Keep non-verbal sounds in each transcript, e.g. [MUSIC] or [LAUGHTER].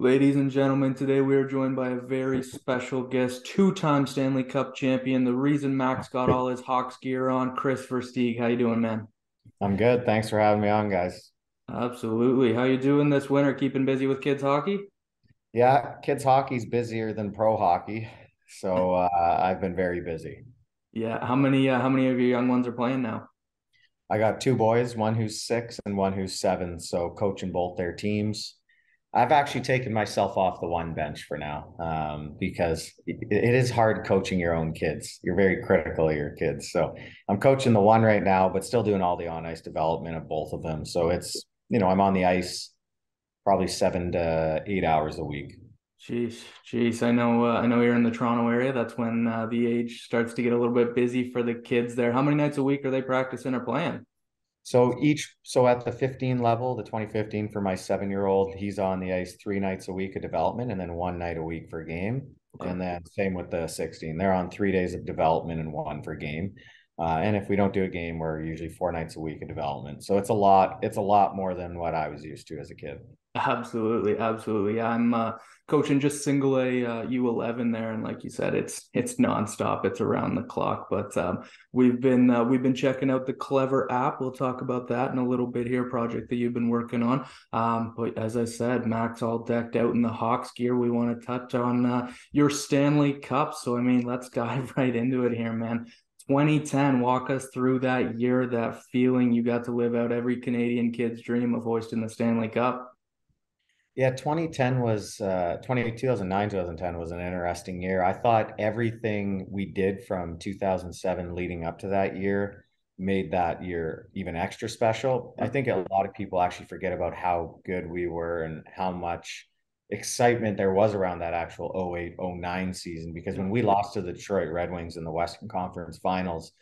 Ladies and gentlemen, today we are joined by a very special guest, two-time Stanley Cup champion. The reason Max got all his Hawks gear on, Kris Versteeg. How you doing, man? I'm good. Thanks for having me on, guys. Absolutely. How you doing this winter? Keeping busy with kids hockey? Yeah, kids hockey's busier than pro hockey, so uh, I've been very busy. Yeah. How many? Uh, how many of your young ones are playing now? I got two boys, one who's six and one who's seven. So coaching both their teams. I've actually taken myself off the one bench for now um, because it, it is hard coaching your own kids. You're very critical of your kids. So I'm coaching the one right now, but still doing all the on ice development of both of them. So it's, you know, I'm on the ice probably seven to eight hours a week. Jeez, jeez. I know. Uh, I know you're in the Toronto area. That's when uh, the age starts to get a little bit busy for the kids there. How many nights a week are they practicing or playing? So each, so at the 15 level, the 2015 for my seven year old, he's on the ice three nights a week of development and then one night a week for game. Okay. And then same with the 16, they're on three days of development and one for game. Uh, and if we don't do a game, we're usually four nights a week of development. So it's a lot, it's a lot more than what I was used to as a kid. Absolutely, absolutely. I'm uh, coaching just single A uh, U11 there, and like you said, it's it's nonstop. It's around the clock. But um, we've been uh, we've been checking out the Clever app. We'll talk about that in a little bit here. Project that you've been working on. Um, but as I said, Max all decked out in the Hawks gear. We want to touch on uh, your Stanley Cup. So I mean, let's [LAUGHS] dive right into it here, man. 2010, walk us through that year, that feeling you got to live out every Canadian kid's dream of hoisting the Stanley Cup. Yeah, 2010 was uh 20, 2009, 2010 was an interesting year. I thought everything we did from 2007 leading up to that year made that year even extra special. I think a lot of people actually forget about how good we were and how much excitement there was around that actual 08 09 season because when we lost to the Detroit Red Wings in the Western Conference Finals,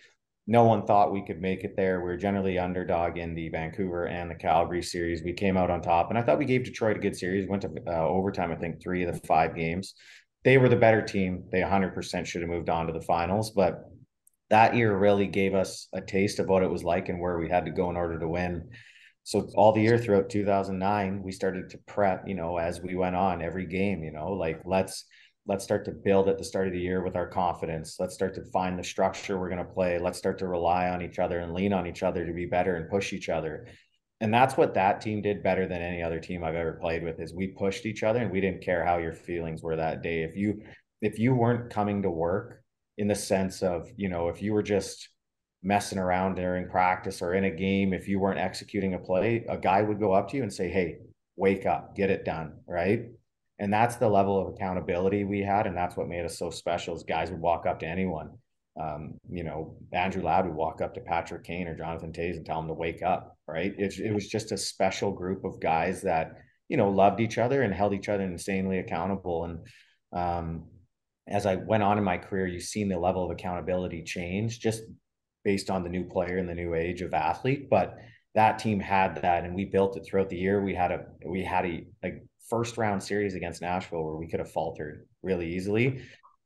no one thought we could make it there. We were generally underdog in the Vancouver and the Calgary series. We came out on top, and I thought we gave Detroit a good series. Went to uh, overtime, I think three of the five games. They were the better team. They 100% should have moved on to the finals, but that year really gave us a taste of what it was like and where we had to go in order to win. So all the year throughout 2009, we started to prep, you know, as we went on every game, you know, like let's let's start to build at the start of the year with our confidence. Let's start to find the structure we're going to play. Let's start to rely on each other and lean on each other to be better and push each other. And that's what that team did better than any other team I've ever played with is we pushed each other and we didn't care how your feelings were that day. If you if you weren't coming to work in the sense of, you know, if you were just messing around during practice or in a game, if you weren't executing a play, a guy would go up to you and say, "Hey, wake up, get it done," right? And that's the level of accountability we had and that's what made us so special is guys would walk up to anyone. Um, you know andrew ladd would walk up to patrick kane or jonathan toews and tell them to wake up right? It, it was just a special group of guys that you know loved each other and held each other insanely accountable. And um, as i went on in my career you've seen the level of accountability change just based on the new player and the new age of athlete. But that team had that and we built it throughout the year we had a we had a like first round series against Nashville where we could have faltered really easily.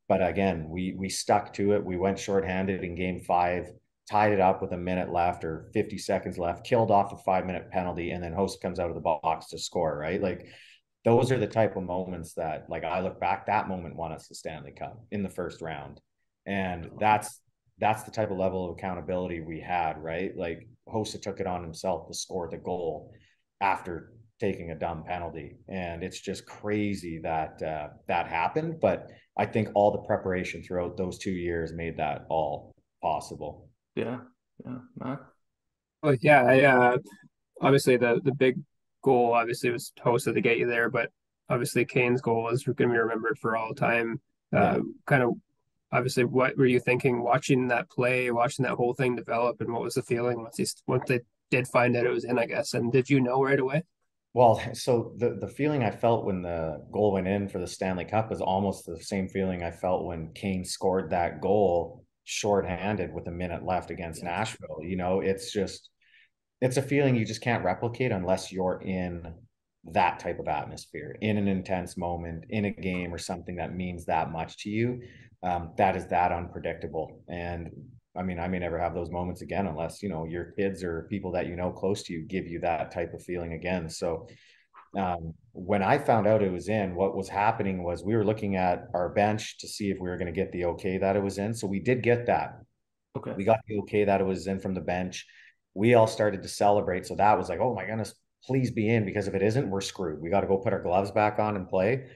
But again, we we stuck to it. We went shorthanded in game five, tied it up with a minute left or 50 seconds left, killed off a five minute penalty, and then Hossa comes out of the box to score, right? Like those are the type of moments that like I look back, that moment won us the Stanley Cup in the first round. And that's that's the type of level of accountability we had, right? Like Hossa took it on himself to score the goal after taking a dumb penalty. And it's just crazy that uh, that happened. But I think all the preparation throughout those two years made that all possible. Yeah. Yeah. Matt? Well, yeah. I, uh, obviously, the, the big goal obviously was Hossa to get you there, but obviously Kane's goal is going to be remembered for all time. Uh, yeah. Kind of obviously what were you thinking watching that play watching that whole thing develop and what was the feeling once he once they did find out it was in i guess and did you know right away well, [LAUGHS] so the the feeling I felt when the goal went in for the Stanley Cup is almost the same feeling I felt when Kane scored that goal shorthanded with a minute left against Nashville. You know, it's just it's a feeling you just can't replicate unless you're in that type of atmosphere, in an intense moment, in a game or something that means that much to you. Um, that is that unpredictable. And I mean, I may never have those moments again unless, you know, your kids or people that you know close to you give you that type of feeling again. So um, when I found out it was in, what was happening was we were looking at our bench to see if we were going to get the okay that it was in. So we did get that. Okay. We got the okay that it was in from the bench. We all started to celebrate. So that was like, oh my goodness, please be in because if it isn't, we're screwed. We got to go put our gloves back on and play.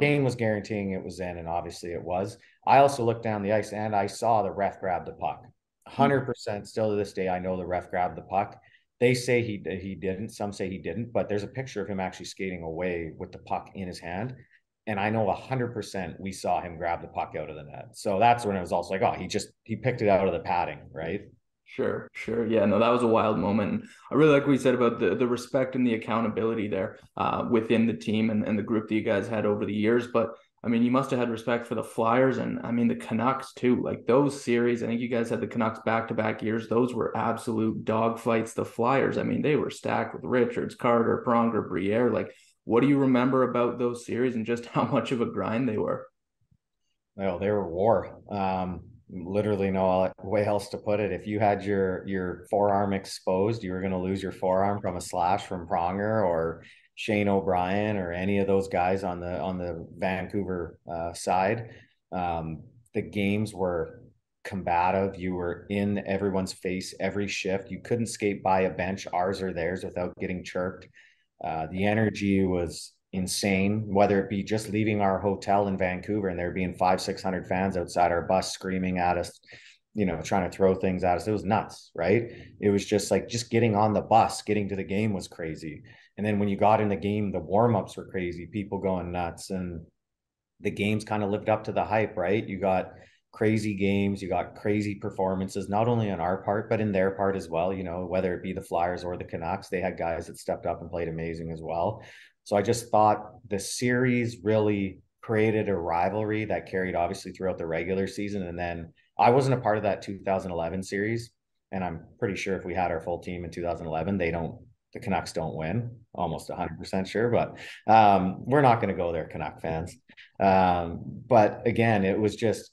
Kane was guaranteeing it was in, and obviously it was. I also looked down the ice and I saw the ref grab the puck. Hmm. 100% still to this day, I know the ref grabbed the puck. They say he he didn't. Some say he didn't, but there's a picture of him actually skating away with the puck in his hand. And I know 100% we saw him grab the puck out of the net. So that's when it was also like, oh, he just he picked it out of the padding, right? Sure, sure. Yeah, no, that was a wild moment. I really like what you said about the the respect and the accountability there uh, within the team and, and the group that you guys had over the years. But I mean, you must have had respect for the Flyers and I mean the Canucks too. Like those series, I think you guys had the Canucks back to back years. Those were absolute dogfights. The Flyers, I mean, they were stacked with Richards, Carter, Pronger, Briere. Like, what do you remember about those series and just [LAUGHS] how much of a grind they were? Well, they were war. Um, literally no way else to put it. If you had your your forearm exposed, you were going to lose your forearm from a slash from Pronger or Shane O'Brien or any of those guys on the on the Vancouver uh, side. Um, the games were combative. You were in everyone's face every shift. You couldn't skate by a bench, ours or theirs, without getting chirped. Uh, the energy was insane, whether it be just leaving our hotel in Vancouver and there being five, 600 fans outside our bus screaming at us, you know, trying to throw things at us. It was nuts, right? It was just like just getting on the bus, getting to the game was crazy. And then when you got in the game, the warm ups were crazy, people going nuts. And the games kind of lived up to the hype, right? You got crazy games, you got crazy performances, not only on our part, but in their part as well. You know, whether it be the Flyers or the Canucks, they had guys that stepped up and played amazing as well. So I just thought the series really created a rivalry that carried obviously throughout the regular season. And then I wasn't a part of that 2011 series. And I'm pretty sure if we had our full team in 2011, they don't the Canucks don't win. Almost 100% sure, but um, we're not going to go there, Canuck fans. Um, but again, it was just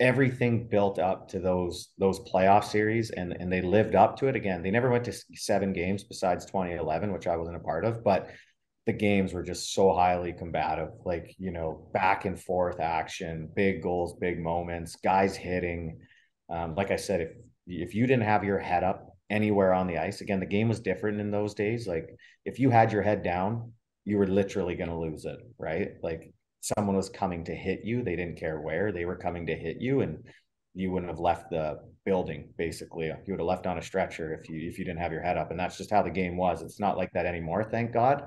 everything built up to those those playoff series, and and they lived up to it. Again, they never went to seven games besides 2011, which I wasn't a part of, but the games were just so highly combative, like you know, back and forth action, big goals, big moments, guys hitting. Um, like I said, if if you didn't have your head up anywhere on the ice. Again, the game was different in those days. Like if you had your head down, you were literally going to lose it, right? Like someone was coming to hit you, they didn't care where, they were coming to hit you and you wouldn't have left the building basically. You would have left on a stretcher if you if you didn't have your head up and that's just how the game was. It's not like that anymore, thank God.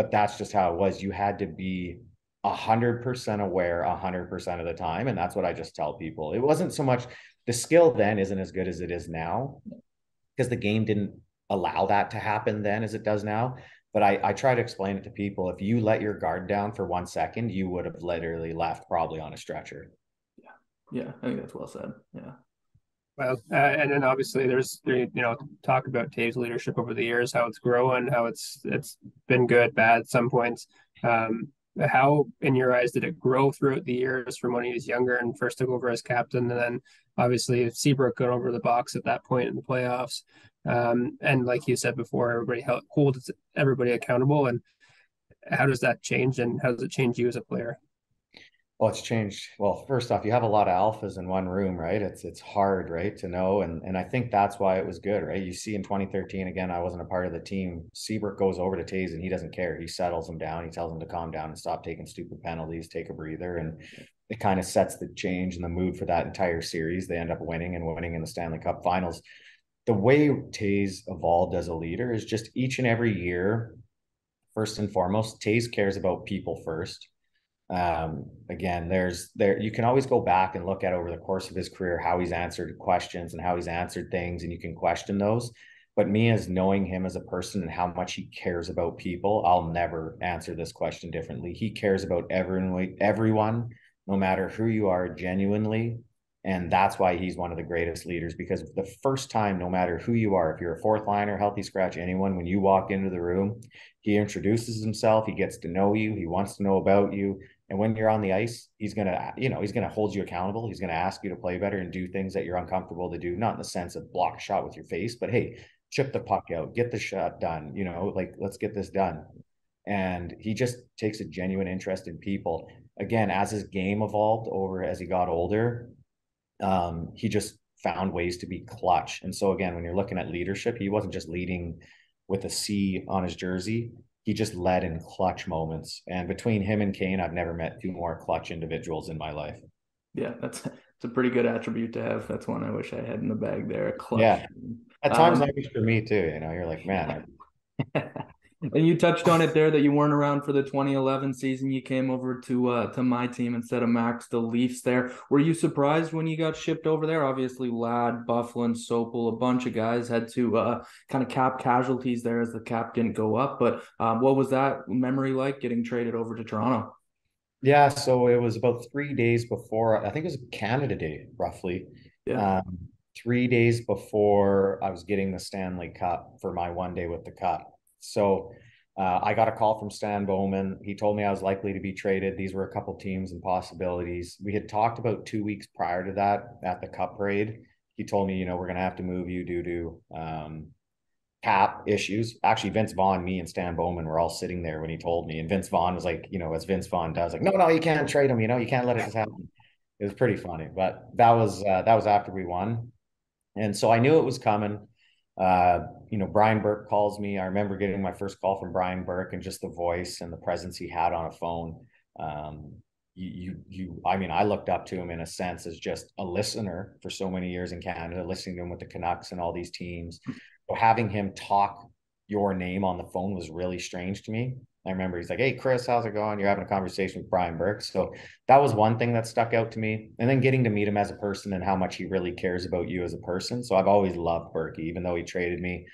But that's just how it was. You had to be a hundred percent aware a hundred percent of the time. And that's what I just tell people. It wasn't so much the skill then isn't as good as it is now because the game didn't allow that to happen then as it does now. But I, I try to explain it to people. If you let your guard down for one second, you would have literally left probably on a stretcher. Yeah. Yeah. I think that's well said. Yeah. Well, uh, and then obviously there's you know talk about Toews' leadership over the years, how it's growing, how it's it's been good, bad, some points. Um, how, in your eyes, did it grow throughout the years from when he was younger and first took over as captain, and then obviously Seabrook got over the box at that point in the playoffs? Um, and like you said before, everybody holds everybody accountable. And how does that change, and how does it change you as a player? Well it's changed. Well first off you have a lot of alphas in one room right? It's it's hard right to know and and i think that's why it was good right? You see in 2013 again i wasn't a part of the team. Seabrook goes over to Toews and he doesn't care. He settles him down. He tells him to calm down and stop taking stupid penalties take a breather and it kind of sets the change and the mood for that entire series. They end up winning and winning in the stanley cup finals. The way Toews evolved as a leader is just each and every year first and foremost Toews cares about people first um, again, there's there you can always go back and look at over the course of his career how he's answered questions and how he's answered things, and you can question those. But me as knowing him as a person and how much he cares about people, I'll never answer this question differently. He cares about everyone, everyone, no matter who you are, genuinely. And that's why he's one of the greatest leaders because the first time, no matter who you are, if you're a fourth liner, healthy scratch, anyone, when you walk into the room, he introduces himself, he gets to know you, he wants to know about you, and when you're on the ice, he's gonna, you know, he's gonna hold you accountable. He's gonna ask you to play better and do things that you're uncomfortable to do, not in the sense of block a shot with your face, but hey, chip the puck out, get the shot done, you know, like let's get this done. and he just takes a genuine interest in people. Again, as his game evolved over as he got older, um, he just found ways to be clutch. And so again, when you're looking at leadership, he wasn't just leading with a C on his jersey. He just led in clutch moments. And between him and Kane, I've never met two more clutch individuals in my life. Yeah, that's it's a pretty good attribute to have. That's one I wish I had in the bag there. Clutch. Yeah. At times, um, for me too. You know, you're like, man. [LAUGHS] and you touched on it there that you weren't around for the 2011 season. You came over to uh, to my team instead of Max, the Leafs. There, were you surprised when you got shipped over there? Obviously, Ladd, Byfuglien, Sopel, a bunch of guys had to uh, kind of cap casualties there as the cap didn't go up. But um, what was that memory like getting traded over to Toronto? Yeah, so it was about three days before. I think it was Canada Day, roughly. Yeah. Um, three days before I was getting the Stanley Cup for my one day with the Cup. So uh, I got a call from Stan Bowman. He told me I was likely to be traded. These were a couple teams and possibilities. We had talked about two weeks prior to that at the Cup parade. He told me, you know, we're going to have to move you due to um, cap issues. Actually, Vince Vaughn, me, and Stan Bowman were all sitting there when he told me. And Vince Vaughn was like, you know, as Vince Vaughn does, like, no, no, you can't trade him. You know, you can't let it happen. It was pretty funny, but that was uh, that was after we won, and so I knew it was coming. Uh, you know, Brian Burke calls me. I remember getting my first call from Brian Burke and just the voice and the presence he had on a phone. Um, you, you, you, I mean, I looked up to him in a sense as just a listener for so many years in Canada, listening to him with the Canucks and all these teams. So having him talk your name on the phone was really strange to me. I remember he's like, Hey, Kris, how's it going? You're having a conversation with Brian Burke. So that was one thing that stuck out to me. And then getting to meet him as a person and how much he really cares about you as a person. So I've always loved Burke, even though he traded me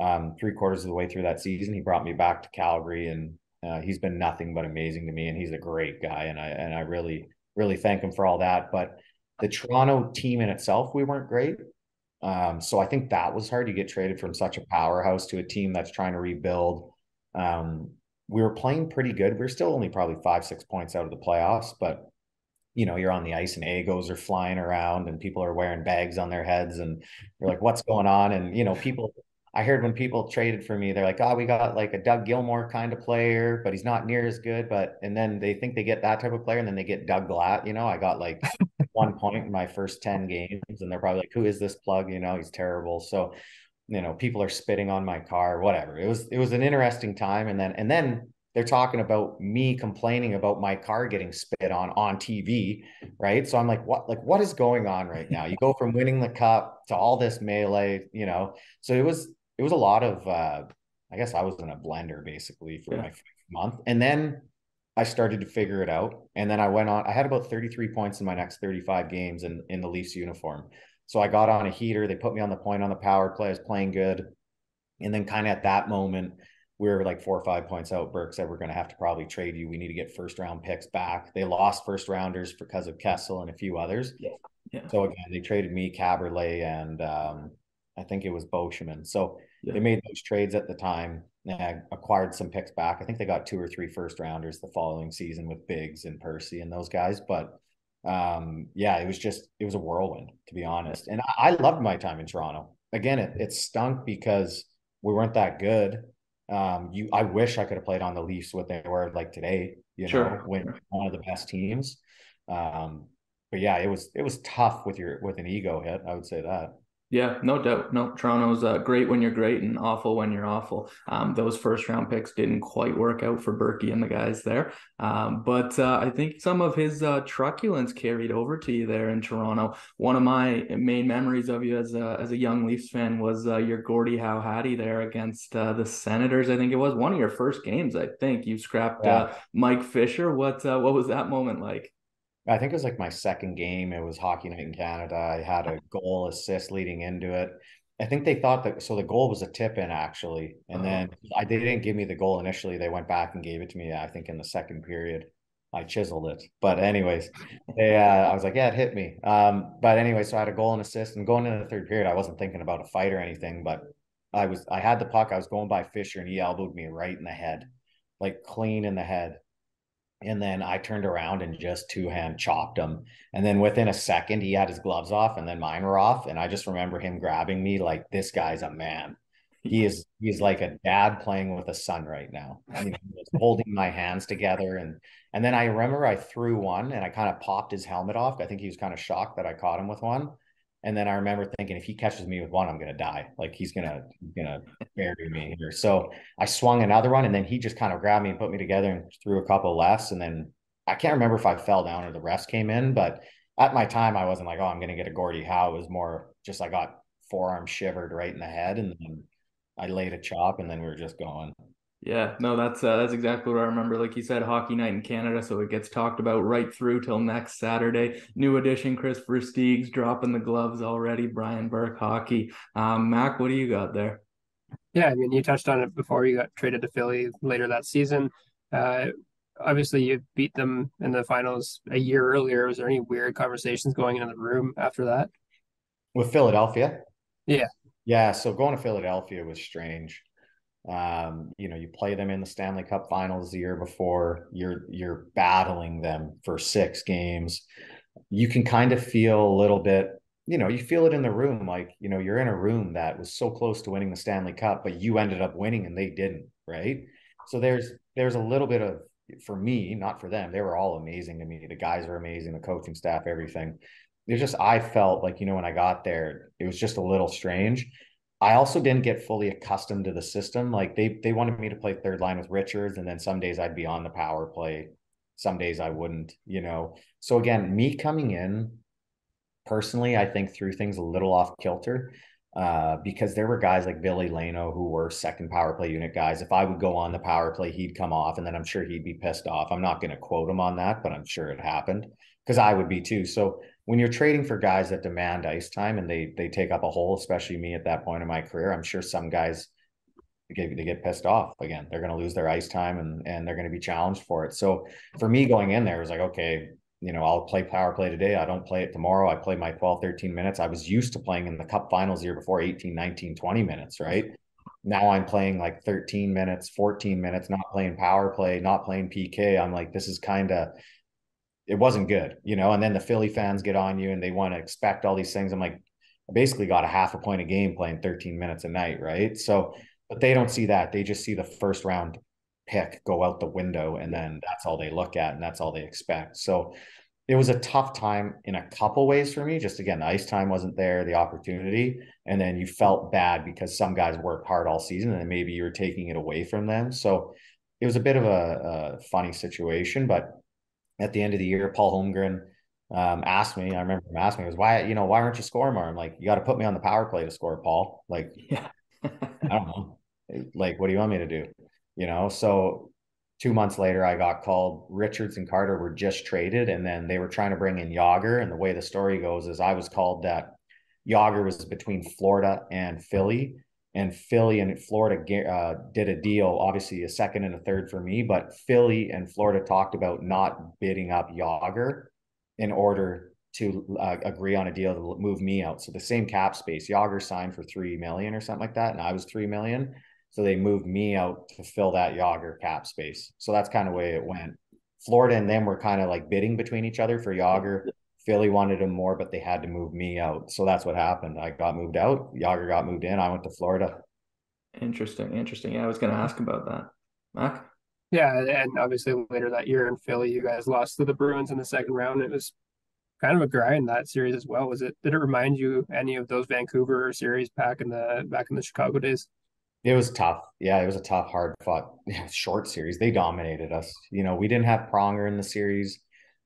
um, three quarters of the way through that season. He brought me back to Calgary and uh, he's been nothing but amazing to me. And he's a great guy. And I, and I really, really thank him for all that. But the Toronto team in itself, we weren't great. Um, so I think that was hard to get traded from such a powerhouse to a team that's trying to rebuild. Um, we were playing pretty good. We are still only probably five, six points out of the playoffs, but you know, you're on the ice and egos are flying around and people are wearing bags on their heads and you're like, what's going on? And you know, people I heard when people traded for me, they're like, oh, we got like a Doug Gilmour kind of player, but he's not near as good. But and then they think they get that type of player, and then they get Doug Glatt. You know, I got like [LAUGHS] one point in my first 10 games, and they're probably like, who is this plug? You know, he's terrible. So you know people are spitting on my car whatever it was it was an interesting time and then and then they're talking about me complaining about my car getting spit on on TV, right? So I'm like, what, like, what is going on right now? You go from winning the cup to all this melee, you know. So it was, it was a lot of, uh, I guess I was in a blender basically for yeah. my month, and then I started to figure it out, and then I went on. I had about 33 points in my next 35 games in in the Leafs uniform. So I got on a heater. They put me on the point on the power play. I was playing good. And then kind of at that moment, we were like four or five points out. Burke said, we're going to have to probably trade you. We need to get first round picks back. They lost first rounders because of Kessel and a few others. Yeah. yeah. So again, they traded me, Kaberle, and um, I think it was Beauchemin. So yeah. they made those trades at the time. They acquired some picks back. I think they got two or three first rounders the following season with Biggs and Percy and those guys. But um, yeah, it was just it was a whirlwind to be honest. And I, I loved my time in Toronto. Again, it it stunk because we weren't that good. Um, you I wish I could have played on the Leafs what they were like today, you sure. know, when one of the best teams. Um, but yeah, it was it was tough with your with an ego hit. I would say that. Yeah, no doubt. No, Toronto's uh, great when you're great and awful when you're awful. Um, those first round picks didn't quite work out for Burkie and the guys there. Um, but uh, I think some of his uh, truculence carried over to you there in Toronto. One of my main memories of you as a, as a young Leafs fan was uh, your Gordie Howe Hattie there against uh, the Senators. I think it was one of your first games. I think you scrapped yeah. Uh, Mike Fisher. What what was that moment like? I think it was like my second game. It was Hockey Night in Canada. I had a goal assist leading into it. I think they thought that so the goal was a tip in actually, and uh-huh. then I they didn't give me the goal initially. They went back and gave it to me. I think in the second period, I chiseled it. But anyways, they, uh, I was like, yeah, it hit me. Um, but anyway, so I had a goal and assist, and going into the third period, I wasn't thinking about a fight or anything, but I was I had the puck. I was going by Fisher, and he elbowed me right in the head, like clean in the head. And then I turned around and just two hand chopped him. And then within a second, he had his gloves off and then mine were off. And I just remember him grabbing me like, this guy's a man. he is he's like a dad playing with a son right now. You know, holding my hands together and and then I remember I threw one and I kind of popped his helmet off. I think he was kind of shocked that I caught him with one. And then I remember thinking, if he catches me with one, I'm gonna die. Like he's gonna gonna bury me here. So I swung another one, and then he just kind of grabbed me and put me together and threw a couple lefts. And then I can't remember if I fell down or the rest came in, but at my time, I wasn't like, oh, I'm gonna get a Gordie Howe. It was more just I got forearm shivered right in the head, and then I laid a chop, and then we were just going. Yeah, no, that's uh, that's exactly what I remember. Like you said, hockey night in Canada, so it gets talked about right through till next Saturday. New edition, Kris Versteeg's dropping the gloves already. Brian Burke hockey. Um, Mack, what do you got there? Yeah, I mean, you touched on it before you got traded to Philly later that season. Uh, obviously, you beat them in the finals a year earlier. Was there any weird conversations going in the room after that? With Philadelphia? Yeah. Yeah. So going to Philadelphia was strange. Um, you know, you play them in the Stanley Cup Finals the year before. You're you're battling them for six games. You can kind of feel a little bit. You know, you feel it in the room, like you know, you're in a room that was so close to winning the Stanley Cup, but you ended up winning and they didn't, right? So there's there's a little bit of for me, not for them. They were all amazing to me. The guys are amazing, the coaching staff, everything. It's just I felt like you know when I got there, it was just a little strange I also didn't get fully accustomed to the system. Like they they wanted me to play third line with Richards, and then some days I'd be on the power play, some days I wouldn't. You know, so again, me coming in personally, I think threw things a little off kilter. Uh, because there were guys like Ville Leino who were second power play unit guys. If I would go on the power play, he'd come off, and then I'm sure he'd be pissed off. I'm not going to quote him on that, but I'm sure it happened because I would be too. So when you're trading for guys that demand ice time and they they take up a hole, especially me at that point in my career, I'm sure some guys they, they get pissed off again. They're going to lose their ice time and and they're going to be challenged for it. So for me going in there, it was like, okay, you know, I'll play power play today. I don't play it tomorrow. I play my 12, 13 minutes. I was used to playing in the cup finals year before 18, 19, 20 minutes, right? Now I'm playing like 13 minutes, 14 minutes, not playing power play, not playing PK. I'm like, this is kind of it wasn't good, you know. And then the Philly fans get on you and they want to expect all these things. I'm like, I basically got a half a point a game playing 13 minutes a night, right? So, but they don't see that. They just see the first round pick go out the window, and then that's all they look at, and that's all they expect. So, it was a tough time in a couple ways for me. Just again, the ice time wasn't there, the opportunity, and then you felt bad because some guys worked hard all season, and maybe you were taking it away from them. So, it was a bit of a, a funny situation, but at the end of the year, Paul Holmgren um, asked me, I remember him asking me, was why, you know, why aren't you scoring more? I'm like, you got to put me on the power play to score, Paul. Like, [LAUGHS] yeah. I don't know. Like, what do you want me to do? You know, so two months later, I got called. Richards and Carter were just traded, and then they were trying to bring in Jagr. And the way the story goes is I was called that Jagr was between Florida and Philly and Philly and Florida uh, did a deal, obviously a second and a third for me, but Philly and Florida talked about not bidding up Jagr in order to uh, agree on a deal to move me out. So the same cap space, Jagr signed for three million or something like that, and I was three million. So they moved me out to fill that Jagr cap space. So that's kind of way it went. Florida and them were kind of like bidding between each other for Jagr. Philly wanted him more, but they had to move me out. So that's what happened. I got moved out. Jagr got moved in. I went to Florida. Interesting. Interesting. Yeah, I was going to ask about that. Mack? Yeah. And obviously later that year in Philly, you guys lost to the Bruins in the second round. It was kind of a grind that series as well. Was it, did it remind you any of those Vancouver series back in the, back in the Chicago days? It was tough. Yeah, it was a tough, hard fought, [LAUGHS] short series. They dominated us. You know, we didn't have Pronger in the series.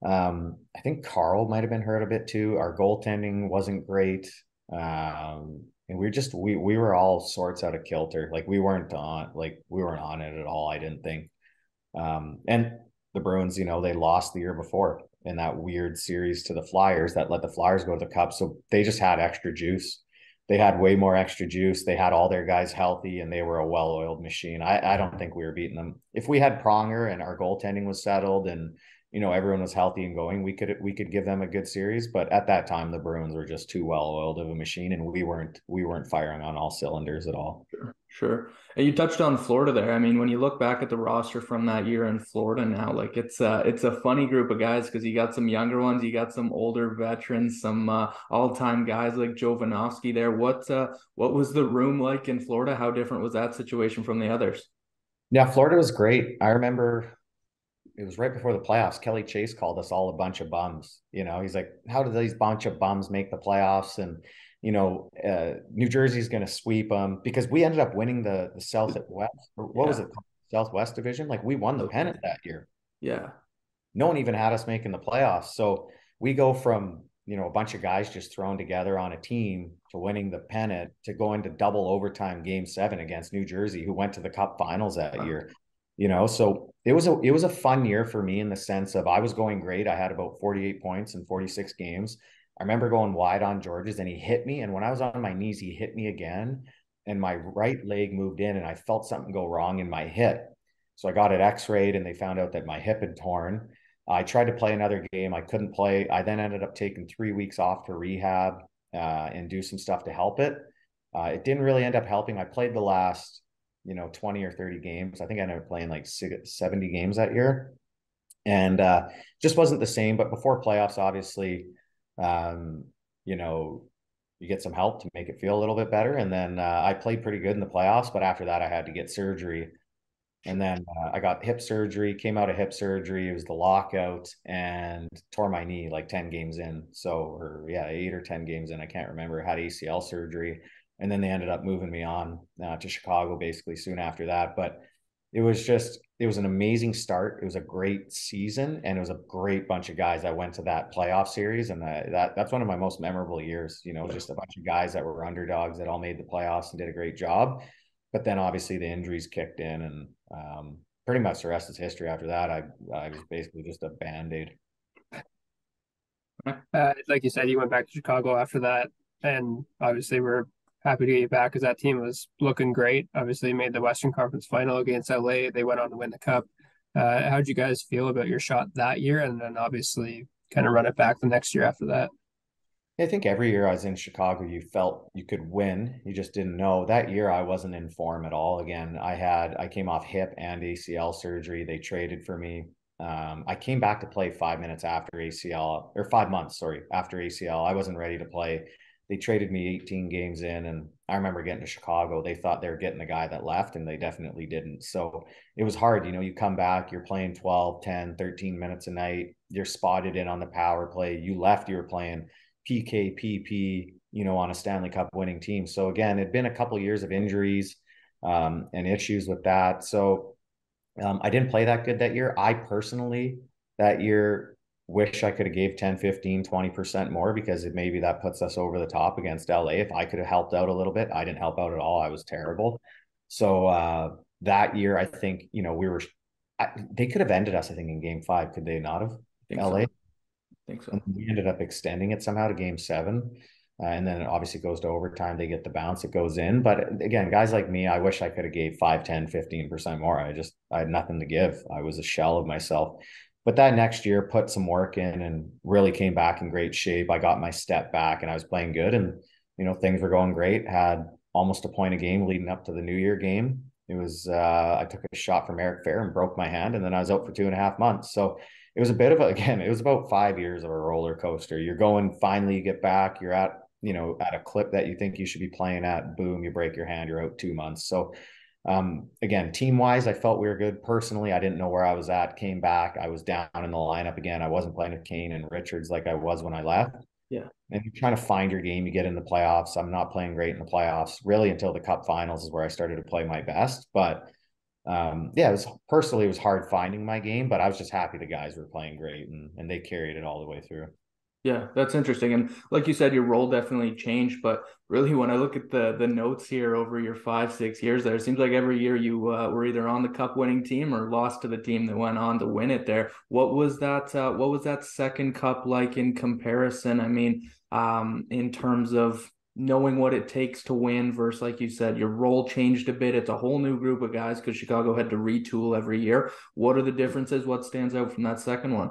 Um, I think Carl might have been hurt a bit too. Our goaltending wasn't great. Um, and we just we we were all sorts out of kilter. Like we weren't on like we weren't on it at all. I didn't think. Um, and the Bruins, you know, they lost the year before in that weird series to the Flyers that let the Flyers go to the Cup. So they just had extra juice. They had way more extra juice. They had all their guys healthy, and they were a well-oiled machine. I I don't think we were beating them. If we had Pronger and our goaltending was settled and you know everyone was healthy and going, we could we could give them a good series. But at that time, the Bruins were just too well oiled of a machine, and we weren't we weren't firing on all cylinders at all. Sure. Sure. And you touched on Florida there. I mean, when you look back at the roster from that year in Florida now, like it's uh it's a funny group of guys because you got some younger ones, you got some older veterans, some uh, all-time guys like Jovanovski there. What uh what was the room like in Florida? How different was that situation from the others? Yeah, Florida was great. I remember it was right before the playoffs. Kelly Chase called us all a bunch of bums. You know, he's like, "How did these bunch of bums make the playoffs?" And you know, uh, New Jersey's going to sweep them because we ended up winning the the South West. What yeah. was it? Southwest Division. Like we won the pennant that year. Yeah. No one even had us making the playoffs. So we go from you know a bunch of guys just thrown together on a team to winning the pennant to going to double overtime game seven against New Jersey, who went to the Cup Finals that wow. year. You know, so it was a it was a fun year for me in the sense of I was going great. I had about 48 points in 46 games. I remember going wide on Gorges and he hit me. And when I was on my knees, he hit me again. And my right leg moved in and I felt something go wrong in my hip. So I got it x rayed and they found out that my hip had torn. I tried to play another game. I couldn't play. I then ended up taking three weeks off to rehab uh, and do some stuff to help it. Uh, it didn't really end up helping. I played the last, you know, 20 or 30 games. I think I ended up playing like 70 games that year and uh, just wasn't the same. But before playoffs, obviously, um, you know, you get some help to make it feel a little bit better. And then uh, I played pretty good in the playoffs, but after that, I had to get surgery. And then uh, I got hip surgery, came out of hip surgery. It was the lockout and tore my knee like 10 games in. So, or yeah, eight or 10 games in. I can't remember. Had ACL surgery. And then they ended up moving me on uh, to Chicago basically soon after that. But it was just it was an amazing start. It was a great season, and it was a great bunch of guys that went to that playoff series, and that, that that's one of my most memorable years. You know, just a bunch of guys that were underdogs that all made the playoffs and did a great job. But then obviously the injuries kicked in, and um, pretty much the rest is history. After that, I I was basically just a band aid. Uh, like you said, you went back to Chicago after that, and obviously we're happy to get you back because that team was looking great. Obviously, made the Western Conference Final against LA. They went on to win the Cup. Uh, how did you guys feel about your shot that year, and then obviously kind of run it back the next year after that? I think every year I was in Chicago, you felt you could win. You just didn't know. That year I wasn't in form at all. Again, I had I came off hip and ACL surgery. They traded for me. Um, I came back to play five minutes after ACL or five months, sorry, after ACL. I wasn't ready to play they traded me 18 games in and I remember getting to Chicago. They thought they were getting the guy that left and they definitely didn't. So it was hard you know you come back you're playing 12 10 13 minutes a night you're spotted in on the power play you left you were playing PKPP you know on a Stanley Cup winning team. So again it'd been a couple years of injuries um, and issues with that. So um, I didn't play that good that year. I personally that year wish I could have gave 10, 15, 20% more because it, maybe that puts us over the top against LA. If I could have helped out a little bit, I didn't help out at all. I was terrible. So uh, that year, I think, you know, we were, I, they could have ended us, I think, in game five. Could they not have? LA? So. I think so. And we ended up extending it somehow to game seven. Uh, and then it obviously goes to overtime. They get the bounce, it goes in. But again, guys like me, I wish I could have gave 5, 10, 15% more. I just, I had nothing to give. I was a shell of myself but that next year put some work in and really came back in great shape. I got my step back and I was playing good and you know things were going great. Had almost a point a game leading up to the New Year game. It was uh, I took a shot from Eric Fair and broke my hand, and then I was out for two and a half months. So it was a bit of a [LAUGHS] again, it was about five years of a roller coaster. You're going finally, you get back, you're at you know at a clip that you think you should be playing at. Boom, you break your hand, you're out two months. So um, again, team wise, I felt we were good. Personally, I didn't know where I was at. Came back, I was down in the lineup again. I wasn't playing with Kane and Richards like I was when I left. Yeah. And you're trying to find your game. You get in the playoffs. I'm not playing great in the playoffs really until the Cup Finals is where I started to play my best. But um, yeah, it was personally it was hard finding my game, but I was just happy the guys were playing great and and they carried it all the way through. Yeah, that's interesting. And like you said, your role definitely changed. But really, when I look at the the notes here over your five, six years there, it seems like every year you uh, were either on the cup winning team or lost to the team that went on to win it there. What was that uh, what was that second cup like in comparison? I mean, um, in terms of knowing what it takes to win versus like you said your role changed a bit it's a whole new group of guys because chicago had to retool every year what are the differences what stands out from that second one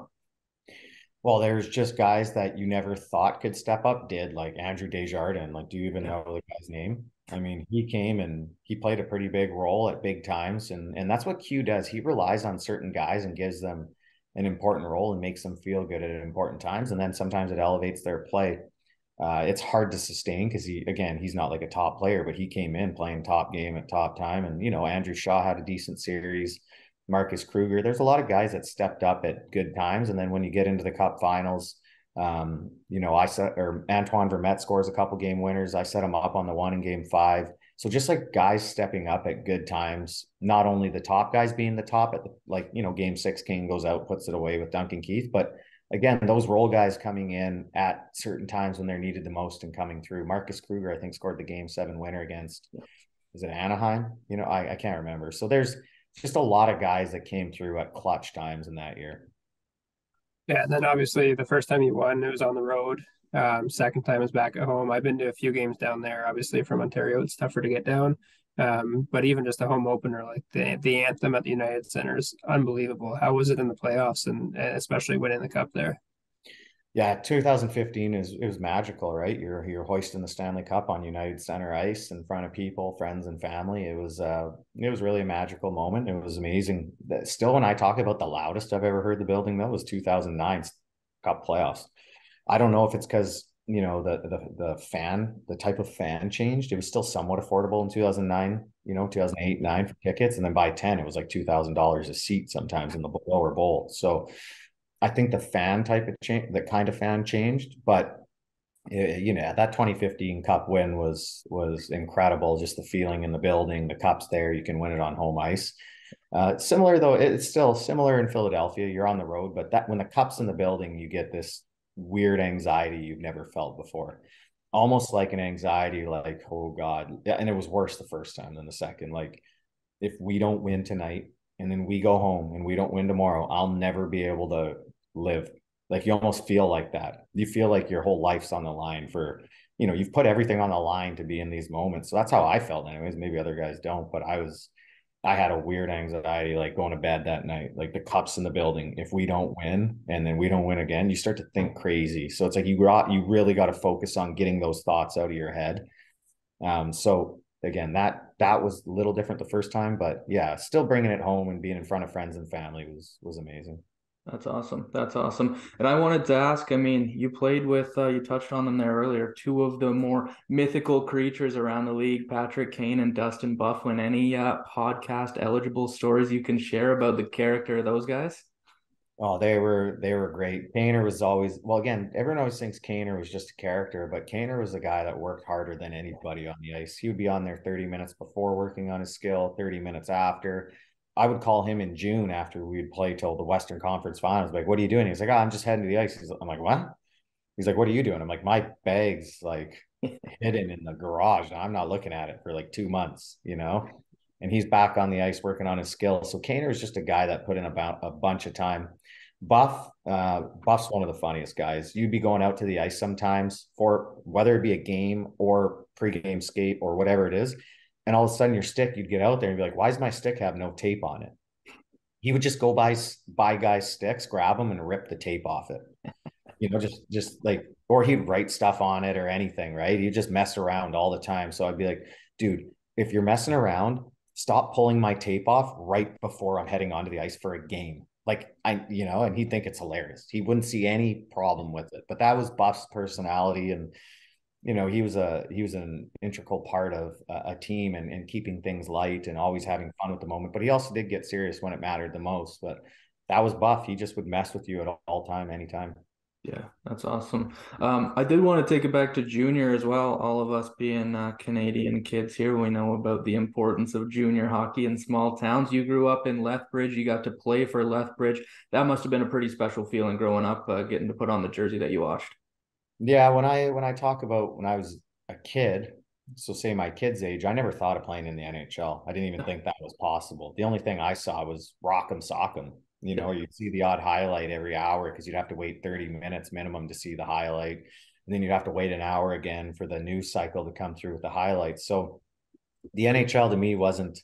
well, there's just guys that you never thought could step up did, like Andrew Desjardins. Like, do you even know the guy's name? I mean, he came and he played a pretty big role at big times, and and that's what Q does. He relies on certain guys and gives them an important role and makes them feel good at important times, and then sometimes it elevates their play. Uh, it's hard to sustain because he again he's not like a top player, but he came in playing top game at top time, and you know Andrew Shaw had a decent series. Marcus Kruger, there's a lot of guys that stepped up at good times, and then when you get into the Cup Finals, um, you know I set or Antoine Vermette scores a couple game winners. I set him up on the one in Game Five. So just like guys stepping up at good times, not only the top guys being the top at the, like you know Game Six, King goes out puts it away with Duncan Keith, but again, those role guys coming in at certain times when they're needed the most and coming through. Marcus Kruger, I think, scored the game seven winner against is it Anaheim? You know, I, I can't remember. So there's just a lot of guys that came through at clutch times in that year. Yeah, and then obviously the first time you won, it was on the road. Um, second time is back at home. I've been to a few games down there. Obviously, from Ontario, it's tougher to get down. Um, but even just a home opener, like the the anthem at the United Center is unbelievable. How was it in the playoffs and, and especially winning the cup there? Yeah, 2015 is it was magical, right? You're you're hoisting the Stanley Cup on United Center ice in front of people, friends, and family. It was uh it was really a magical moment. It was amazing. Still, when I talk about the loudest I've ever heard the building, that was 2009 Cup playoffs. I don't know if it's because you know the the the fan the type of fan changed it was still somewhat affordable in 2009 you know 2008 9 for tickets and then by 10 it was like $2000 a seat sometimes in the lower bowl so i think the fan type of change the kind of fan changed but you know that 2015 cup win was was incredible. Just the feeling in the building the cups there you can win it on home ice. Uh, similar though it's still similar in philadelphia. You're on the road but that when the cups in the building you get this weird anxiety you've never felt before. Almost like an anxiety like oh god and it was worse the first time than the second. Like if we don't win tonight and then we go home and we don't win tomorrow i'll never be able to live like you almost feel like that you feel like your whole life's on the line for you know you've put everything on the line to be in these moments so that's how i felt anyways maybe other guys don't but i was I had a weird anxiety like going to bed that night, like the cups in the building. If we don't win and then we don't win again, you start to think crazy. So it's like you got you really got to focus on getting those thoughts out of your head. Um, so again, that that was a little different the first time, but yeah, still bringing it home and being in front of friends and family was was amazing. That's awesome. That's awesome. And I wanted to ask, I mean, you played with, uh, you touched on them there earlier, two of the more mythical creatures around the league, Patrick Kane and Dustin Byfuglien. Any uh, podcast eligible stories you can share about the character of those guys? Oh, they were they were great. Kaner was always well. Again, everyone always thinks Kaner was just a character, but Kaner was a guy that worked harder than anybody on the ice. He would be on there thirty minutes before working on his skill, thirty minutes after. I would call him in June after we'd play till the Western Conference Finals. Like, what are you doing? He's like, oh, I'm just heading to the ice. He's, I'm like, what? He's like, what are you doing? I'm like, my bag's like [LAUGHS] hidden in the garage. I'm not looking at it for like two months, you know. And he's back on the ice working on his skill. So Kaner is just a guy that put in about a bunch of time. Buff, uh, Buff's one of the funniest guys. You'd be going out to the ice sometimes for whether it be a game or pregame skate or whatever it is and all of a sudden your stick, you'd get out there and be like, why does my stick have no tape on it? He would just go buy buy guys sticks, grab them, and rip the tape off it. You know, just just like, or he'd write stuff on it or anything, right? He'd just mess around all the time. So I'd be like, dude, if you're messing around, stop pulling my tape off right before I'm heading onto the ice for a game. Like I, you know, and he'd think it's hilarious. He wouldn't see any problem with it. But that was Buff's personality and you know he was a he was an integral part of a, a team and, and keeping things light and always having fun with the moment but he also did get serious when it mattered the most but that was buff. He just would mess with you at all, all time anytime. Yeah that's awesome. Um, i did want to take it back to junior as well all of us being uh, canadian kids here. We know about the importance of junior hockey in small towns. You grew up in lethbridge. You got to play for lethbridge. That must have been a pretty special feeling growing up uh, getting to put on the jersey that you watched yeah, when I when I talk about when I was a kid, so say my kid's age, I never thought of playing in the NHL. I didn't even think that was possible. The only thing I saw was Rock'em Sock'em. You know, you'd see the odd highlight every hour because you'd have to wait 30 minutes minimum to see the highlight. And then you'd have to wait an hour again for the news cycle to come through with the highlights. So the NHL to me wasn't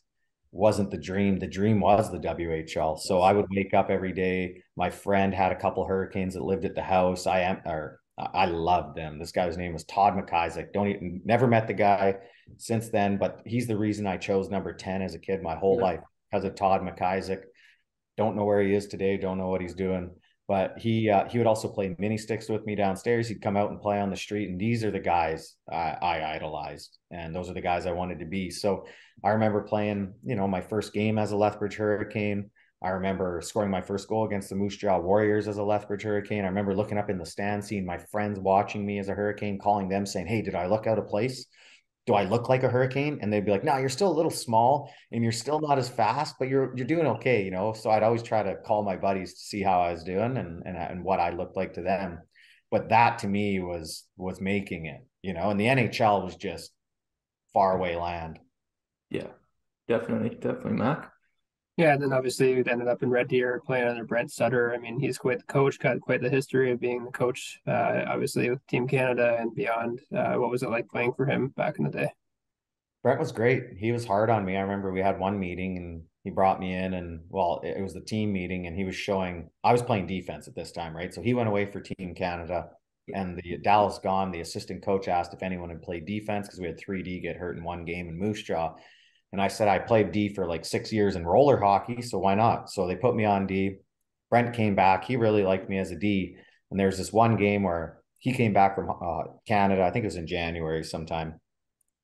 wasn't the dream. The dream was the WHL. So I would wake up every day. My friend had a couple hurricanes that lived at the house. I am or I loved them. This guy's name was Todd McIsaac. Don't even never met the guy since then, but he's the reason I chose number 10 as a kid my whole yeah. life because of Todd McIsaac. Don't know where he is today, don't know what he's doing. But he uh, he would also play mini sticks with me downstairs. He'd come out and play on the street, and these are the guys I, I idolized, and those are the guys I wanted to be. So I remember playing, you know, my first game as a Lethbridge Hurricane. I remember scoring my first goal against the Moose Jaw Warriors as a Lethbridge Hurricane. I remember looking up in the stand, seeing my friends watching me as a Hurricane, calling them, saying, "Hey, did I look out of place? Do I look like a Hurricane?" And they'd be like, "No, you're still a little small, and you're still not as fast, but you're you're doing okay, you know." So I'd always try to call my buddies to see how I was doing and and and what I looked like to them. But that to me was was making it, you know. And the NHL was just far away land. Yeah, definitely, definitely, Mac. Yeah, and then obviously you ended up in Red Deer playing under Brent Sutter. I mean, he's quite the coach, got quite the history of being the coach, uh, obviously with Team Canada and beyond. Uh, what was it like playing for him back in the day? Brent was great. He was hard on me. I remember we had one meeting and he brought me in and well, it was the team meeting and he was showing I was playing defense at this time, right? So he went away for Team Canada and the Dallas gone. The assistant coach asked if anyone had played defense because we had 3D get hurt in one game in Moose Jaw. And I said, I played D for like six years in roller hockey. So why not? So they put me on D. Brent came back. He really liked me as a D. And there's this one game where he came back from uh, Canada. I think it was in January sometime.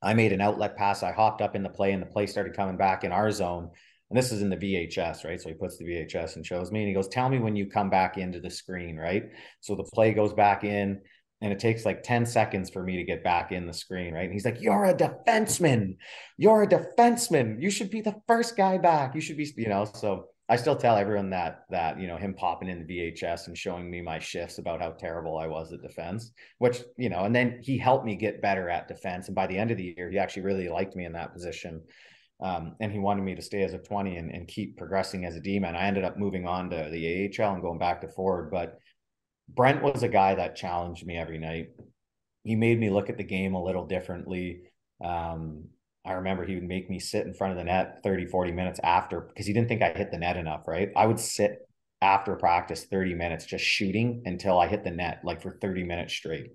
I made an outlet pass. I hopped up in the play, and the play started coming back in our zone. And this is in the VHS, right? So he puts the VHS and shows me, and he goes, "Tell me when you come back into the screen, right?" So the play goes back in and it takes like 10 seconds for me to get back in the screen, right? And he's like, You're a defenseman. You're a defenseman. You should be the first guy back. You should be, you know. So I still tell everyone that that, you know, him popping in the VHS and showing me my shifts about how terrible I was at defense, which, you know, and then he helped me get better at defense. And by the end of the year, he actually really liked me in that position. Um, and he wanted me to stay as a 20 and, and keep progressing as a D man. I ended up moving on to the AHL and going back to forward, but Brent was a guy that challenged me every night. He made me look at the game a little differently. Um, I remember he would make me sit in front of the net 30, 40 minutes after because he didn't think I hit the net enough, right? I would sit after practice 30 minutes just shooting until I hit the net, like for 30 minutes straight.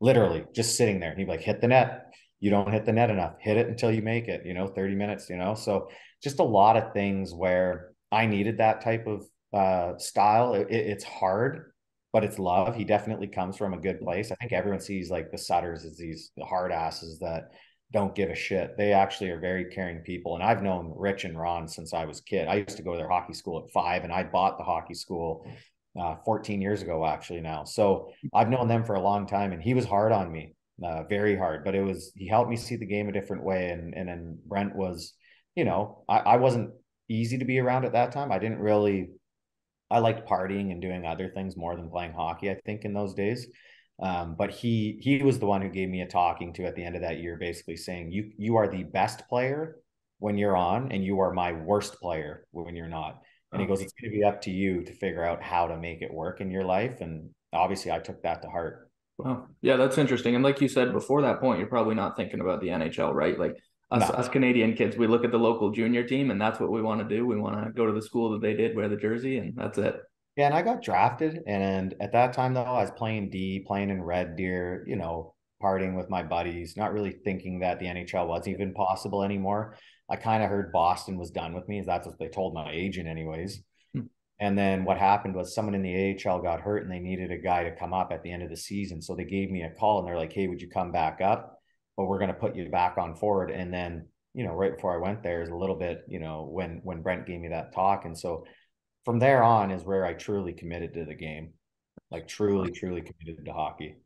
Literally just sitting there. He'd be like, hit the net. You don't hit the net enough. Hit it until you make it, you know, 30 minutes, you know. So just a lot of things where I needed that type of uh, style. It, it's hard but it's love. He definitely comes from a good place. I think everyone sees like the Sutters as these hard asses that don't give a shit. They actually are very caring people. And I've known Rich and Ron since I was a kid. I used to go to their hockey school at five, and I bought the hockey school uh, 14 years ago, actually now. So I've known them for a long time, and he was hard on me, uh, very hard. But it was he helped me see the game a different way. And and then Brent was, you know, I, I wasn't easy to be around at that time. I didn't really I liked partying and doing other things more than playing hockey. I think in those days, um, but he he was the one who gave me a talking to at the end of that year, basically saying you you are the best player when you're on, and you are my worst player when you're not. And he goes, it's going to be up to you to figure out how to make it work in your life. And obviously, I took that to heart. Wow. Yeah, that's interesting. And like you said before that point, you're probably not thinking about the NHL, right? Like us, no. us Canadian kids, we look at the local junior team, and that's what we want to do. We want to go to the school that they did, wear the jersey, and that's it. Yeah, and I got drafted, and at that time though, I was playing D, playing in Red Deer, you know, partying with my buddies, not really thinking that the NHL wasn't even possible anymore. I kind of heard Boston was done with me. That's what they told my agent, anyways. Hmm. And then what happened was someone in the AHL got hurt, and they needed a guy to come up at the end of the season. So they gave me a call, and they're like, "Hey, would you come back up?" But we're going to put you back on forward. And then, you know, right before I went there is a little bit, you know, when, when Brent gave me that talk. And so from there on is where I truly committed to the game, like truly, truly committed to hockey.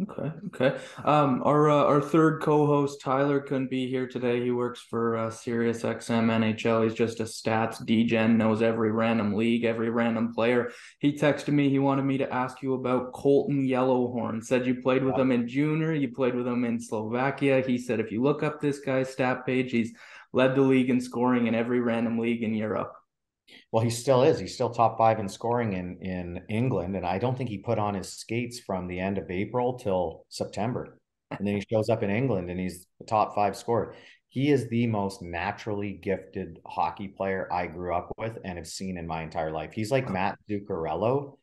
Okay. Okay. Um, our uh, our third co-host Tyler couldn't be here today. He works for uh, Sirius XM NHL. He's just a stats degen, knows every random league, every random player. He texted me. He wanted me to ask you about Colton Yellowhorn. Said you played with him in junior. You played with him in Slovakia. He said if you look up this guy's stat page, he's led the league in scoring in every random league in Europe. Well, he still is. He's still top five in scoring in in England, and I don't think he put on his skates from the end of April till September, and then he shows up in England and he's the top five scorer. He is the most naturally gifted hockey player I grew up with and have seen in my entire life. He's like Matt Zuccarello,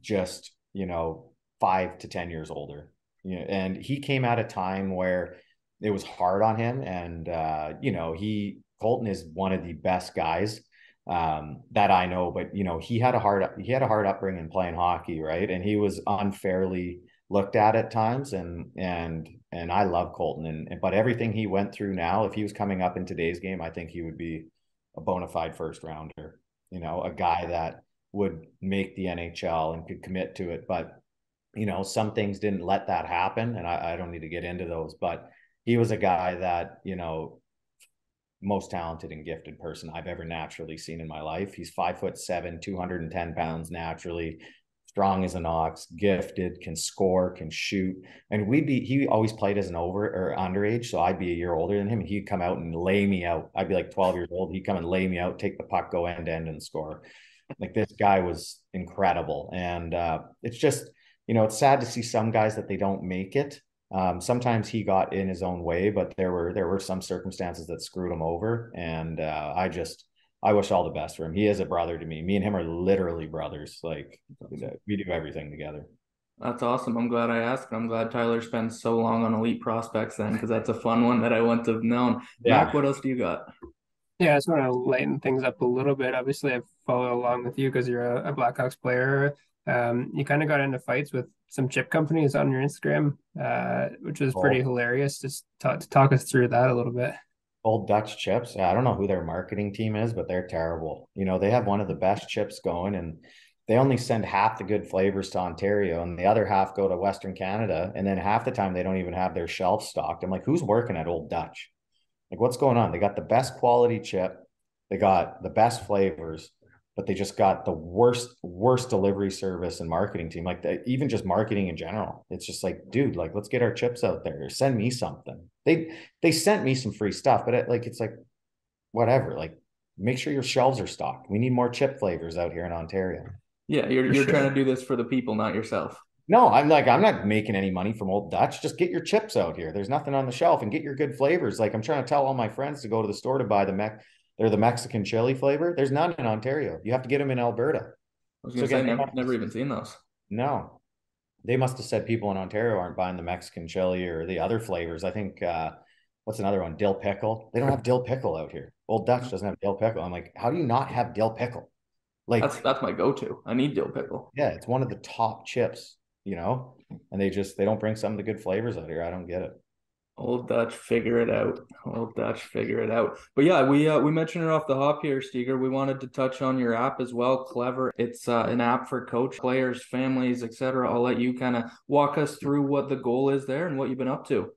just you know five to 10 years older. You know, and he came at a time where it was hard on him. And, uh, you know, he, Colton is one of the best guys um, that I know, but you know, he had a hard, he had a hard upbringing playing hockey. Right. And he was unfairly looked at at times. And, and, and I love Colton and, but everything he went through now, if he was coming up in today's game, I think he would be a bona fide first rounder, you know, a guy that would make the NHL and could commit to it. But, you know, some things didn't let that happen. And I, I don't need to get into those, but he was a guy that, you know, most talented and gifted person I've ever naturally seen in my life. He's five foot seven, 210 pounds naturally, strong as an ox, gifted, can score, can shoot. And we'd be, he always played as an over or underage. So I'd be a year older than him. And he'd come out and lay me out. I'd be like 12 years old. He'd come and lay me out, take the puck, go end to end and score. Like this guy was incredible. And uh, it's just, you know, it's sad to see some guys that they don't make it. Um, sometimes he got in his own way, but there were there were some circumstances that screwed him over. And uh, I just I wish all the best for him. He is a brother to me. Me and him are literally brothers. Like we do everything together. That's awesome. I'm glad I asked. I'm glad Tyler spends so long on elite prospects then, because that's a fun one that I wouldn't have known. Yeah. Mack, what else do you got? Yeah, I just want to lighten things up a little bit. Obviously, I follow along with you because you're a, a Blackhawks player. Um, you kind of got into fights with some chip companies on your Instagram, uh, which was pretty oh. hilarious. Just to talk us through that a little bit. Old Dutch chips. I don't know who their marketing team is, but they're terrible. You know, they have one of the best chips going, and they only send half the good flavors to Ontario, and the other half go to Western Canada. And then half the time, they don't even have their shelf stocked. I'm like, who's working at Old Dutch? Like, what's going on? They got the best quality chip, they got the best flavors, but they just got the worst worst delivery service and marketing team like the, even just marketing in general. It's just like dude like let's get our chips out there. Send me something. They they sent me some free stuff but it, like it's like whatever like make sure your shelves are stocked. We need more chip flavors out here in ontario. Yeah you're, you're sure. trying to do this for the people not yourself. No i'm like i'm not making any money from old dutch. Just get your chips out here. There's nothing on the shelf and get your good flavors. Like i'm trying to tell all my friends to go to the store to buy the mech they're the Mexican chili flavor. There's none in Ontario. You have to get them in Alberta. I was so say, never, never even seen those. No, they must have said people in Ontario aren't buying the Mexican chili or the other flavors. I think uh, what's another one? Dill pickle. They don't have dill pickle out here. Old Dutch doesn't have dill pickle. I'm like, how do you not have dill pickle? Like that's that's my go-to. I need dill pickle. Yeah, it's one of the top chips, you know. And they just they don't bring some of the good flavors out here. I don't get it. Old Dutch, figure it out. Old Dutch, figure it out. But yeah, we uh, we mentioned it off the hop here, Steger. We wanted to touch on your app as well. Clever. It's uh, an app for coach, players, families, etc. I'll let you kind of walk us through what the goal is there and what you've been up to.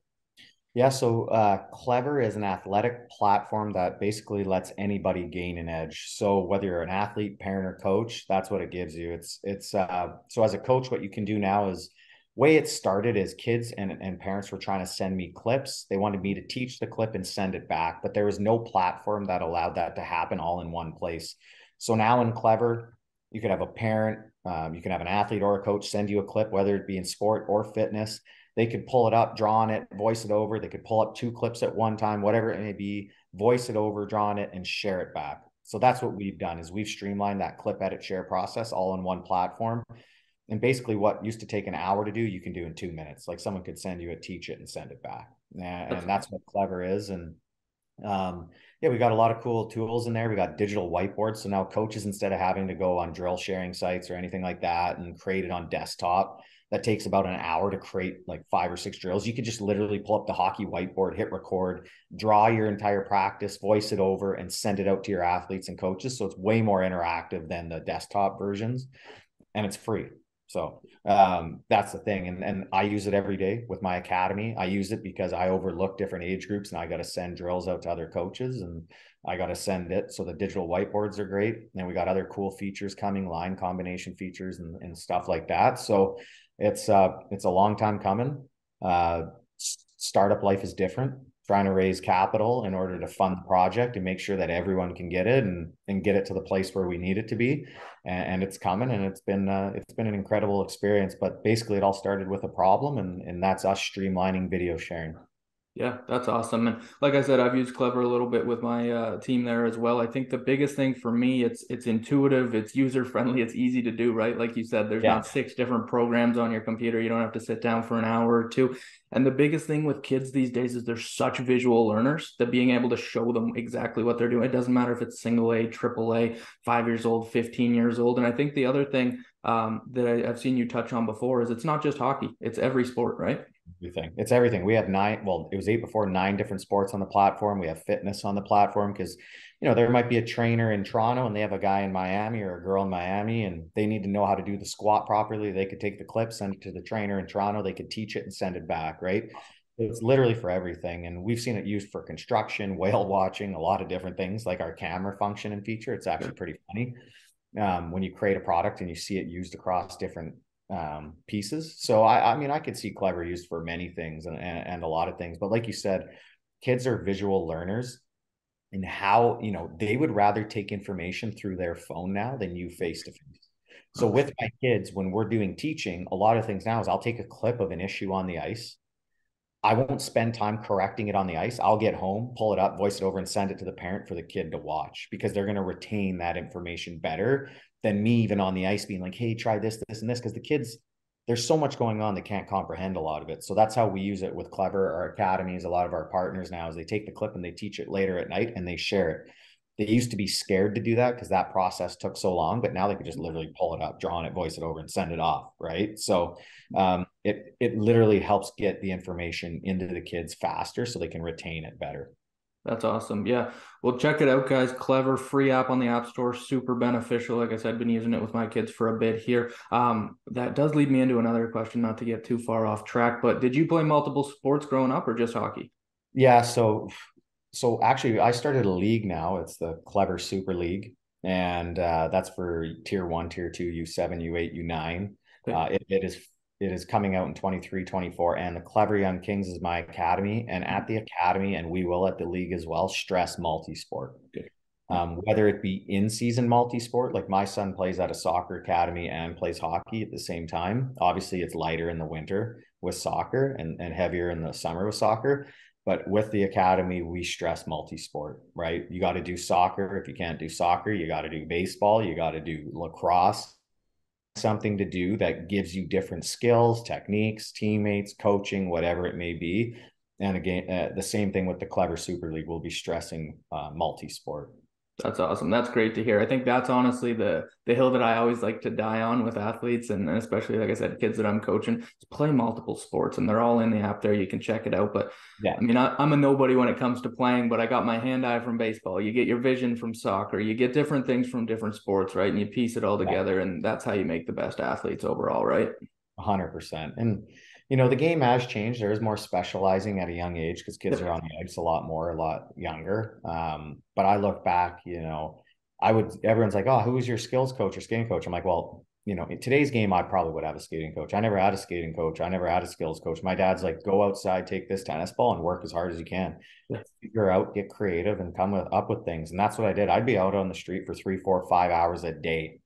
Yeah, so uh, Clever is an athletic platform that basically lets anybody gain an edge. So whether you're an athlete, parent, or coach, that's what it gives you. It's it's uh, so as a coach, what you can do now is way it started is kids and, and parents were trying to send me clips. They wanted me to teach the clip and send it back, but there was no platform that allowed that to happen all in one place. So now in Clever, you could have a parent, um, you can have an athlete or a coach send you a clip, whether it be in sport or fitness. They could pull it up, draw on it, voice it over. They could pull up two clips at one time, whatever it may be, voice it over, draw on it, and share it back. So that's what we've done is we've streamlined that clip edit share process all in one platform and basically what used to take an hour to do you can do in two minutes. Like someone could send you a teach it and send it back. And, and that's what clever is. And um, yeah we got a lot of cool tools in there. We got digital whiteboards. So now coaches instead of having to go on drill sharing sites or anything like that and create it on desktop that takes about an hour to create like five or six drills. You could just literally pull up the hockey whiteboard hit record draw your entire practice voice it over and send it out to your athletes and coaches. So it's way more interactive than the desktop versions. And it's free so um, that's the thing. And, and I use it every day with my academy. I use it because I overlook different age groups and I got to send drills out to other coaches and I got to send it. So the digital whiteboards are great. And we got other cool features coming, line combination features and, and stuff like that. So it's uh it's a long time coming. Uh startup life is different trying to raise capital in order to fund the project and make sure that everyone can get it and and get it to the place where we need it to be and, and it's coming and it's been uh, it's been an incredible experience but basically it all started with a problem and and that's us streamlining video sharing Yeah, that's awesome. And like I said, I've used Clever a little bit with my uh, team there as well. I think the biggest thing for me, it's it's intuitive, it's user friendly, it's easy to do. Right, like you said, there's yeah. not six different programs on your computer. You don't have to sit down for an hour or two. And the biggest thing with kids these days is they're such visual learners that being able to show them exactly what they're doing. It doesn't matter if it's single A, triple A, five years old, fifteen years old. And I think the other thing um, that I, I've seen you touch on before is it's not just hockey; it's every sport, right? Everything. It's everything. We have nine, well, it was eight before, nine different sports on the platform. We have fitness on the platform because, you know, there might be a trainer in Toronto and they have a guy in Miami or a girl in Miami and they need to know how to do the squat properly. They could take the clip, send it to the trainer in Toronto. They could teach it and send it back, right? It's literally for everything. And we've seen it used for construction, [LAUGHS] whale watching, a lot of different things like our camera function and feature. It's actually pretty funny. Um, when you create a product and you see it used across different um, pieces. So I, I mean, I could see clever used for many things and, and, and a lot of things. But like you said, kids are visual learners, and how you know they would rather take information through their phone now than you face to face. So with my kids, when we're doing teaching, a lot of things now is I'll take a clip of an issue on the ice. I won't spend time correcting it on the ice. I'll get home, pull it up, voice it over, and send it to the parent for the kid to watch because they're going to retain that information better than me even on the ice being like, hey, try this, this, and this. Because the kids, there's so much going on, they can't comprehend a lot of it. So that's how we use it with Clever, our academies, a lot of our partners now is they take the clip and they teach it later at night and they share it. They used to be scared to do that because that process took so long, but now they could just literally pull it up, draw on it, voice it over, and send it off. Right. So um, it it literally helps get the information into the kids faster so they can retain it better. That's awesome. Yeah. Well, check it out, guys. Clever free app on the App Store. Super beneficial. Like I said, been using it with my kids for a bit here. Um, that does lead me into another question, not to get too far off track, but did you play multiple sports growing up or just hockey? Yeah. So, so actually, I started a league now. It's the Clever Super League, and uh, that's for tier one, tier two, U7, U8, U9. Uh, it, it is it is coming out in 23 24 and the clever young kings is my academy. And at the academy and we will at the league as well stress multi-sport. Um, whether it be in season multi-sport like my son plays at a soccer academy and plays hockey at the same time. Obviously it's lighter in the winter with soccer and, and heavier in the summer with soccer but with the academy we stress multi-sport right you got to do soccer if you can't do soccer you got to do baseball you got to do lacrosse something to do that gives you different skills, techniques, teammates, coaching, whatever it may be. And again, uh, the same thing with the Clever Super League. We'll be stressing uh, multi-sport. That's awesome. That's great to hear. I think that's honestly the the hill that I always like to die on with athletes and especially like I said, kids that I'm coaching, play multiple sports and they're all in the app there. You can check it out. But yeah, I mean, I, am a nobody when it comes to playing, but I got my hand eye from baseball. You get your vision from soccer. You get different things from different sports, right? And you piece it all together, yeah. and that's how you make the best athletes overall, right? hundred percent. And you know, the game has changed. There is more specializing at a young age because kids are on the ice a lot more, a lot younger. Um, but I look back, you know, I would, everyone's like, oh, who's your skills coach or skating coach? I'm like, well, you know, in today's game, I probably would have a skating coach. I never had a skating coach. I never had a skills coach. My dad's like, go outside, take this tennis ball and work as hard as you can. Figure out, get creative and come with, up with things. And that's what I did. I'd be out on the street for three, four, five hours a day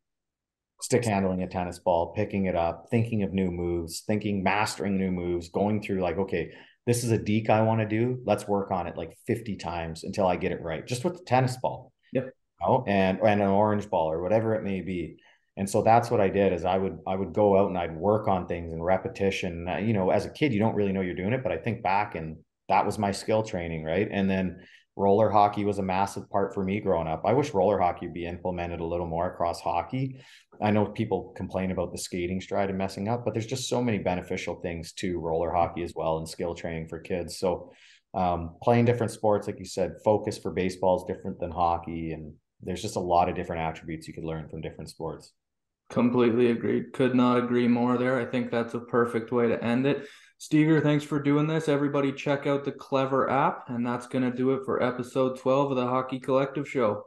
stick handling a tennis ball, picking it up, thinking of new moves, thinking, mastering new moves, going through like, okay, this is a deke I want to do. Let's work on it like 50 times until I get it right, just with the tennis ball. Yep. Oh, and and an orange ball or whatever it may be. And so that's what I did is I would I would go out and I'd work on things and repetition. Uh, you know, as a kid, you don't really know you're doing it, but I think back and that was my skill training, right? And then roller hockey was a massive part for me growing up. I wish roller hockey would be implemented a little more across hockey. I know people complain about the skating stride and messing up, but there's just so many beneficial things to roller hockey as well and skill training for kids. So um, playing different sports, like you said, focus for baseball is different than hockey, and there's just a lot of different attributes you could learn from different sports. Completely agreed. Could not agree more there. I think that's a perfect way to end it. Steger, thanks for doing this. Everybody check out the Clever app, and that's going to do it for episode 12 of the Hockey Collective Show.